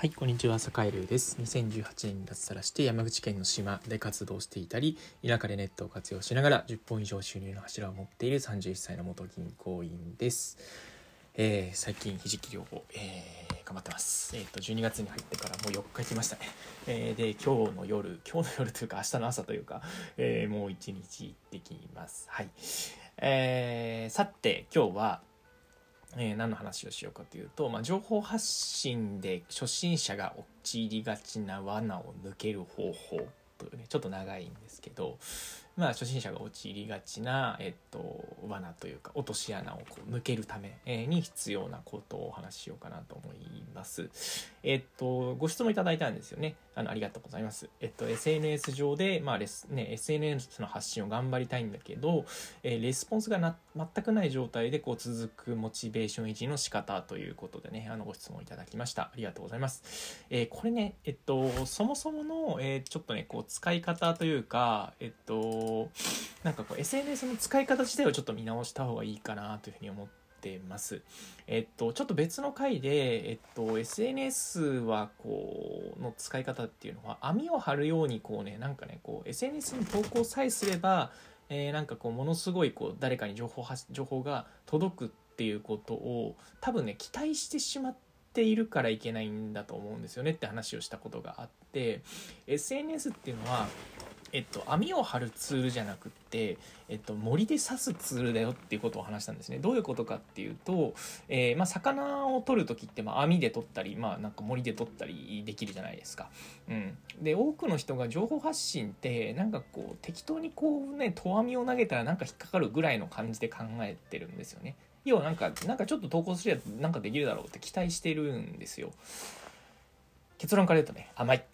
はい、こんにちは、坂井です。2018年に脱サラして山口県の島で活動していたり、田舎でネットを活用しながら10本以上収入の柱を持っている31歳の元銀行員です。えー最近、ひじき療法、えー頑張ってます。えっ、と、12月に入ってからもう4日行きましたね。えーで、今日の夜、今日の夜というか、明日の朝というか、えーもう1日行ってきます。はい。えーさて、今日は、えー何の話をしようかというと、まあ、情報発信で初心者が陥りがちな罠を抜ける方法というねちょっと長いんですけど、まあ、初心者が陥りがちな、えっと、罠というか落とし穴をこう抜けるために必要なことをお話ししようかなと思います。えっと、ご質問いただいたんですよね。あのありがとうございます。えっと、SNS 上で、まあね、SNS の発信を頑張りたいんだけど、えーレスポンスがな全くない状態でこう続くモチベーション維持の仕方ということでねあのご質問いただきましたありがとうございます、えーこれねえっとそもそもの、えーちょっとねこう使い方というかえっとなんかこう SNS の使い方自体をちょっと見直した方がいいかなというふうに思ってます。えっとちょっと別の回でえっと SNS はこうの使い方っていうのは網を張るようにこうねなんかねこう SNS に投稿さえすればえーなんかこうものすごいこう誰かに情報発情報が届くっていうことを多分ね期待してしまっているからいけないんだと思うんですよねって話をしたことがあって SNS っていうのはえっと、網を張るツールじゃなくって、えっと、森で刺すツールだよっていうことを話したんですねどういうことかっていうと、えーまあ、魚を取る時って、まあ、網で取ったり、まあ、なんか森で取ったりできるじゃないですか。うん、で多くの人が情報発信ってなんかこう適当にこうね投網を投げたらなんか引っかかるぐらいの感じで考えてるんですよね。要はなんかなんかちょっと投稿するやつなんかできるだろうって期待してるんですよ。結論から言うとね甘い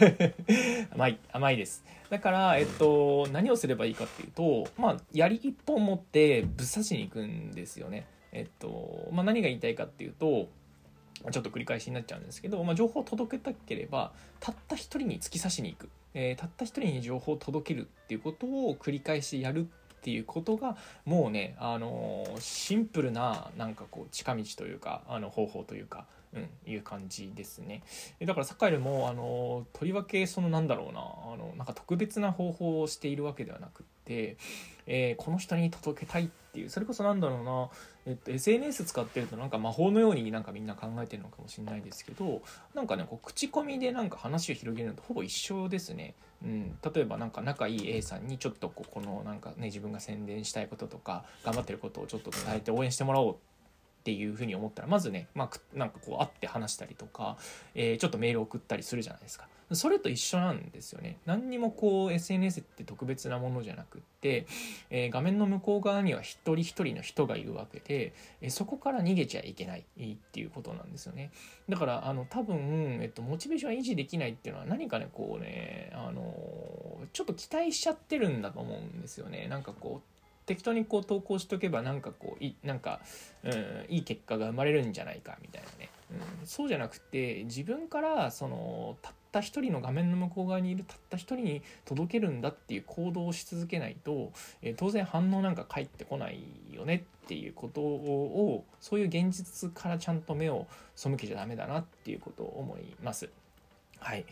甘い甘いですだから、えっと、何をすればいいかっていうとまあ槍一本持ってぶっ刺しに行くんですよね。えっと、まあ、何が言いたいかっていうとちょっと繰り返しになっちゃうんですけど、まあ、情報を届けたければたった一人に突き刺しに行く、えーたった一人に情報を届けるっていうことを繰り返しやるっていうことがもうね、あのシンプルななんかこう近道というかあの方法というか、うん、いう感じですね。だからサッカーよりも、あのとりわけそのなんだろうなあのなんか特別な方法をしているわけではなくって、えーこの人に届けたいっていうそれこそなんだろうなえっと、SNS 使ってるとなんか魔法のようになんかみんな考えてるのかもしれないですけどなんかねこう口コミでなんか話を広げるのとほぼ一緒ですね。うん、例えばなんか仲いい A さんにちょっとここのなんかね自分が宣伝したいこととか頑張ってることをちょっと伝えて応援してもらおうっていうふうに思ったらまずね、まあ、なんかこう会って話したりとか、えーちょっとメール送ったりするじゃないですか。それと一緒なんですよね。何にもこう SNS って特別なものじゃなくって、えー画面の向こう側には一人一人の人がいるわけで、えーそこから逃げちゃいけないっていうことなんですよね。だからあの多分、えっと、モチベーション維持できないっていうのは何かねこうねあのちょっと期待しちゃってるんだと思うんですよね。なんかこう適当にこう投稿しとけばなんかこういなんか、うん、いい結果が生まれるんじゃないかみたいなね、うん、そうじゃなくて自分からそのたった一人の画面の向こう側にいるたった一人に届けるんだっていう行動をし続けないと、えー当然反応なんか返ってこないよねっていうことをそういう現実からちゃんと目を背けちゃダメだなっていうことを思います。はい。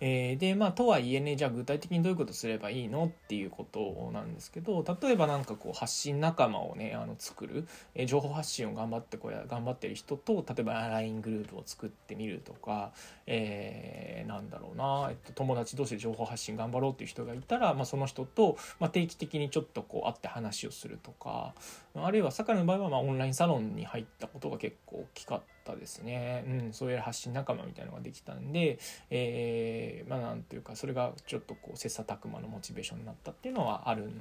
えーでまあとはいえねじゃあ具体的にどういうことすればいいのっていうことなんですけど例えばなんかこう発信仲間をねあの作る、えー情報発信を頑張ってこや頑張ってる人と例えば LINE グループを作ってみるとか、えーなんだろうな、えっと、友達同士で情報発信頑張ろうっていう人がいたら、まあ、その人と、まあ、定期的にちょっとこう会って話をするとかあるいは坂の場合はまあオンラインサロンに入ったことが結構大きかったたですね、うん、そういう発信仲間みたいなのができたんで、えーまあなんていうかそれがちょっとこう切磋琢磨のモチベーションになったっていうのはあるん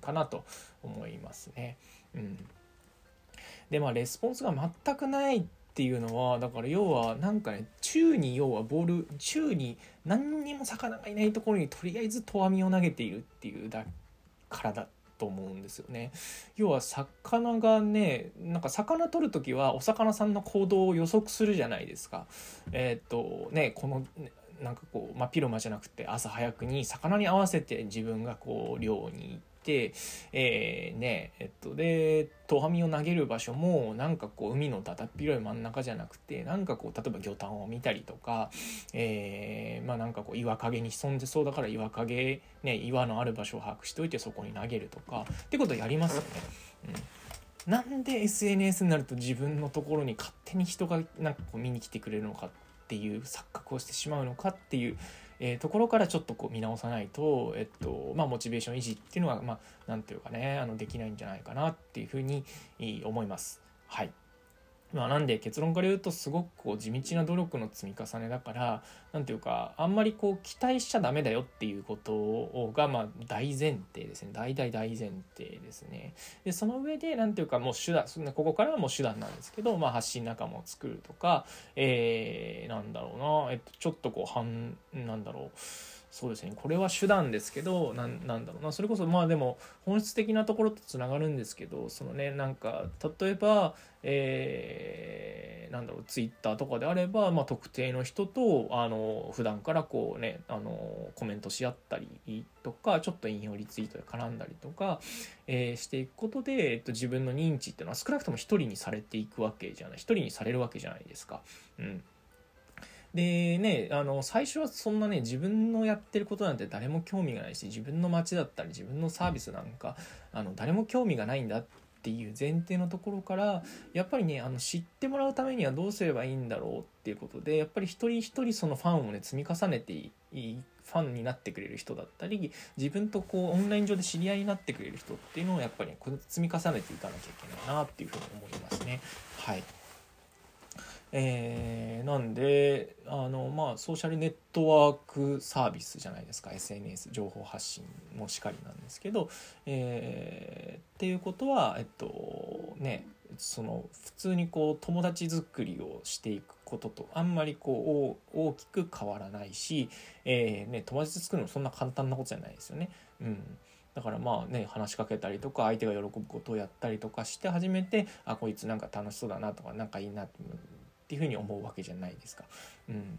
かなと思いますね。うん、でまあレスポンスが全くないっていうのはだから要はなんかね宙に要はボール宙に何にも魚がいないところにとりあえず投網を投げているっていうだからだと思うんですよね。要は魚がねなんか魚取る時はお魚さんの行動を予測するじゃないですか。えーっとねこのなんかこう、まあ、ピロマじゃなくて朝早くに魚に合わせて自分がこう漁に行って、えー、ねえっとでトハミを投げる場所もなんかこう海のだだっ広い真ん中じゃなくてなんかこう例えば魚探を見たりとか、えー、まあなんかこう岩陰に潜んでそうだから岩陰、ね、岩のある場所を把握しておいてそこに投げるとかってことやりますよね。うん、なんで SNS になると自分のところに勝手に人がなんかこう見に来てくれるのかっていう錯覚をしてしまうのかっていうえー、ところからちょっとこう見直さないと、えっとまあ、モチベーション維持っていうのは、まあ、ていうかねあのできないんじゃないかなっていうふうに思います。はいまあ、なんで結論から言うとすごくこう地道な努力の積み重ねだから何ていうかあんまりこう期待しちゃダメだよっていうことがまあ大前提ですね。大大大前提ですね。でその上で何ていうかもう手段ここからはもう手段なんですけど、まあ、発信仲間を作るとかえー、なんだろうな、えっと、ちょっとこう半なんだろうそうですね。これは手段ですけどななんだろうな。それこそまあでも本質的なところとつながるんですけどそのねなんか例えばえー、なんだろうツイッターとかであれば、まあ、特定の人とあの普段からこうねあのコメントし合ったりとかちょっと引用リツイートで絡んだりとか、えー、していくことで、えっと、自分の認知っていうのは少なくとも一人にされていくわけじゃない。一人にされるわけじゃないですか。うん。でねあの最初はそんなね自分のやってることなんて誰も興味がないし自分の街だったり自分のサービスなんかあの誰も興味がないんだっていう前提のところからやっぱりねあの知ってもらうためにはどうすればいいんだろうっていうことでやっぱり一人一人そのファンをね積み重ねていいファンになってくれる人だったり自分とこうオンライン上で知り合いになってくれる人っていうのをやっぱり、ね、積み重ねていかなきゃいけないなっていうふうに思いますね。はいえー、なんであのまあソーシャルネットワークサービスじゃないですか。SNS 情報発信もしかりなんですけど、えー、っていうことはえっとねその普通にこう友達作りをしていくこととあんまりこう大きく変わらないし、えーね、友達作るのそんな簡単なことじゃないですよね。うん。だからまあね話しかけたりとか相手が喜ぶことをやったりとかして初めてあこいつなんか楽しそうだなとか仲いいなってっていうふうに思うわけじゃないですか。うん、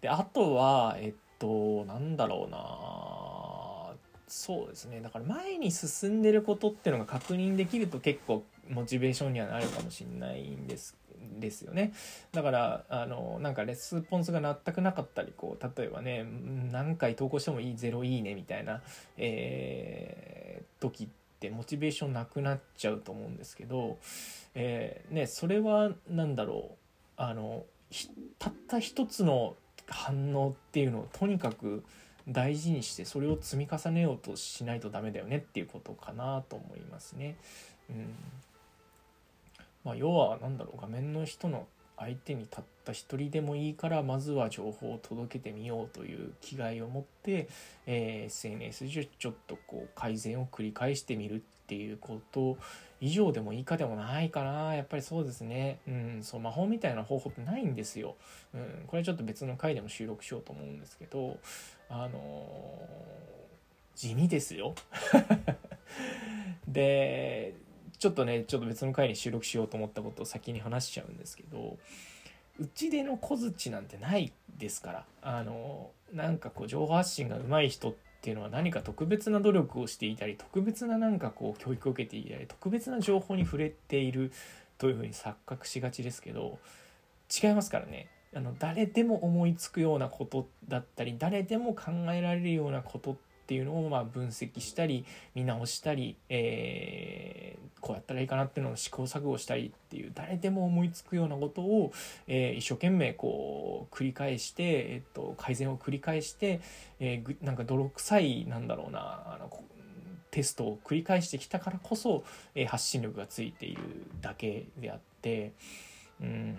であとはえっとなんだろうな。そうですね。だから前に進んでることっていうのが確認できると結構モチベーションにはなるかもしれないんですですよね。だからあのなんかレスポンスが全くなかったりこう例えばね何回投稿してもいい0いいねみたいな、えー、時ってモチベーションなくなっちゃうと思うんですけどえー、ね、それは何だろう。あのたった一つの反応っていうのをとにかく大事にしてそれを積み重ねようとしないとダメだよねっていうことかなと思いますね。うん。まあ、要は何だろう。画面の人の相手にたった一人でもいいからまずは情報を届けてみようという気概を持って、えー、SNS でちょっとこう改善を繰り返してみるっていうこと以上でも以下でもないかな。やっぱりそうですね。うんそう魔法みたいな方法ってないんですよ、うん、これちょっと別の回でも収録しようと思うんですけどあのー、地味ですよ。でちょっとねちょっと別の回に収録しようと思ったことを先に話しちゃうんですけどうちでの小槌なんてないですからあのなんかこう情報発信が上手い人っていうのは何か特別な努力をしていたり特別ななんかこう教育を受けていたり特別な情報に触れているというふうに錯覚しがちですけど違いますからね。あの誰でも思いつくようなことだったり誰でも考えられるようなことっっていうのをまあ分析したり見直したり、えー、こうやったらいいかなっていうのを試行錯誤したりっていう誰でも思いつくようなことを、えー、一生懸命こう繰り返して、えっと、改善を繰り返して、えー、なんか泥臭いなんだろうなあのテストを繰り返してきたからこそ、えー、発信力がついているだけであってうん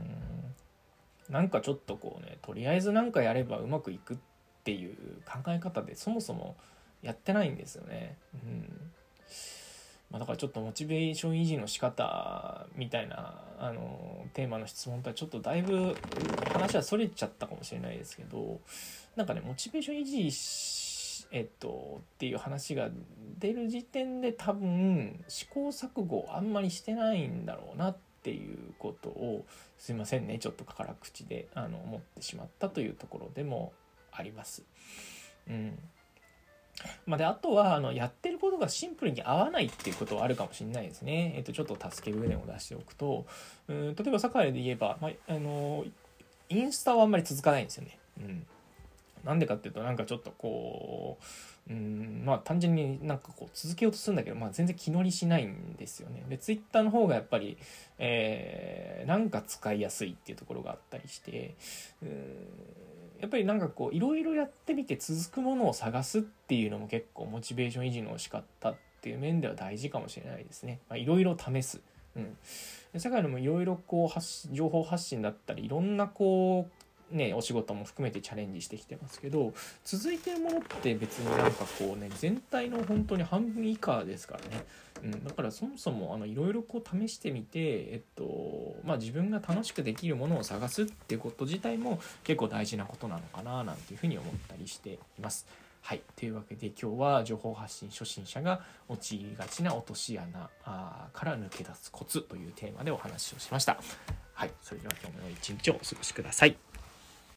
なんかちょっとこうねとりあえず何かやればうまくいくってていう考え方でそもそもやってないんですよね。うんまあ、だからちょっとモチベーション維持の仕方みたいなあのテーマの質問とはちょっとだいぶ話はそれちゃったかもしれないですけどなんかねモチベーション維持えっとっていう話が出る時点で多分試行錯誤あんまりしてないんだろうなっていうことをすいませんねちょっと辛口であの思ってしまったというところでもあります。うんまあ、であとはあのやってることがシンプルに合わないっていうことはあるかもしれないですね。えっと、ちょっと助け舟を出しておくとうん例えば酒井で言えば、まあ、あのインスタはあんまり続かないんですよね。うんなんでかっていうとなんかちょっとこううんまあ単純になんかこう続けようとするんだけど、まあ、全然気乗りしないんですよね。でツイッターの方がやっぱり、えー、なんか使いやすいっていうところがあったりしてうんやっぱりなんかこういろいろやってみて続くものを探すっていうのも結構モチベーション維持の仕方っていう面では大事かもしれないですね。いろいろ試す。うん、世界でもいろいろこう発情報発信だったりいろんなこうね、お仕事も含めてチャレンジしてきてますけど続いてるものって別になんかこうね全体の本当に半分以下ですからね、うん、だからそもそもいろいろこう試してみて、えっとまあ、自分が楽しくできるものを探すってこと自体も結構大事なことなのかななんていうふうに思ったりしています。はい、というわけで今日は情報発信初心者が陥りがちな落とし穴から抜け出すコツというテーマでお話をしました。はい、それでは今日も良い一日をお過ごしください。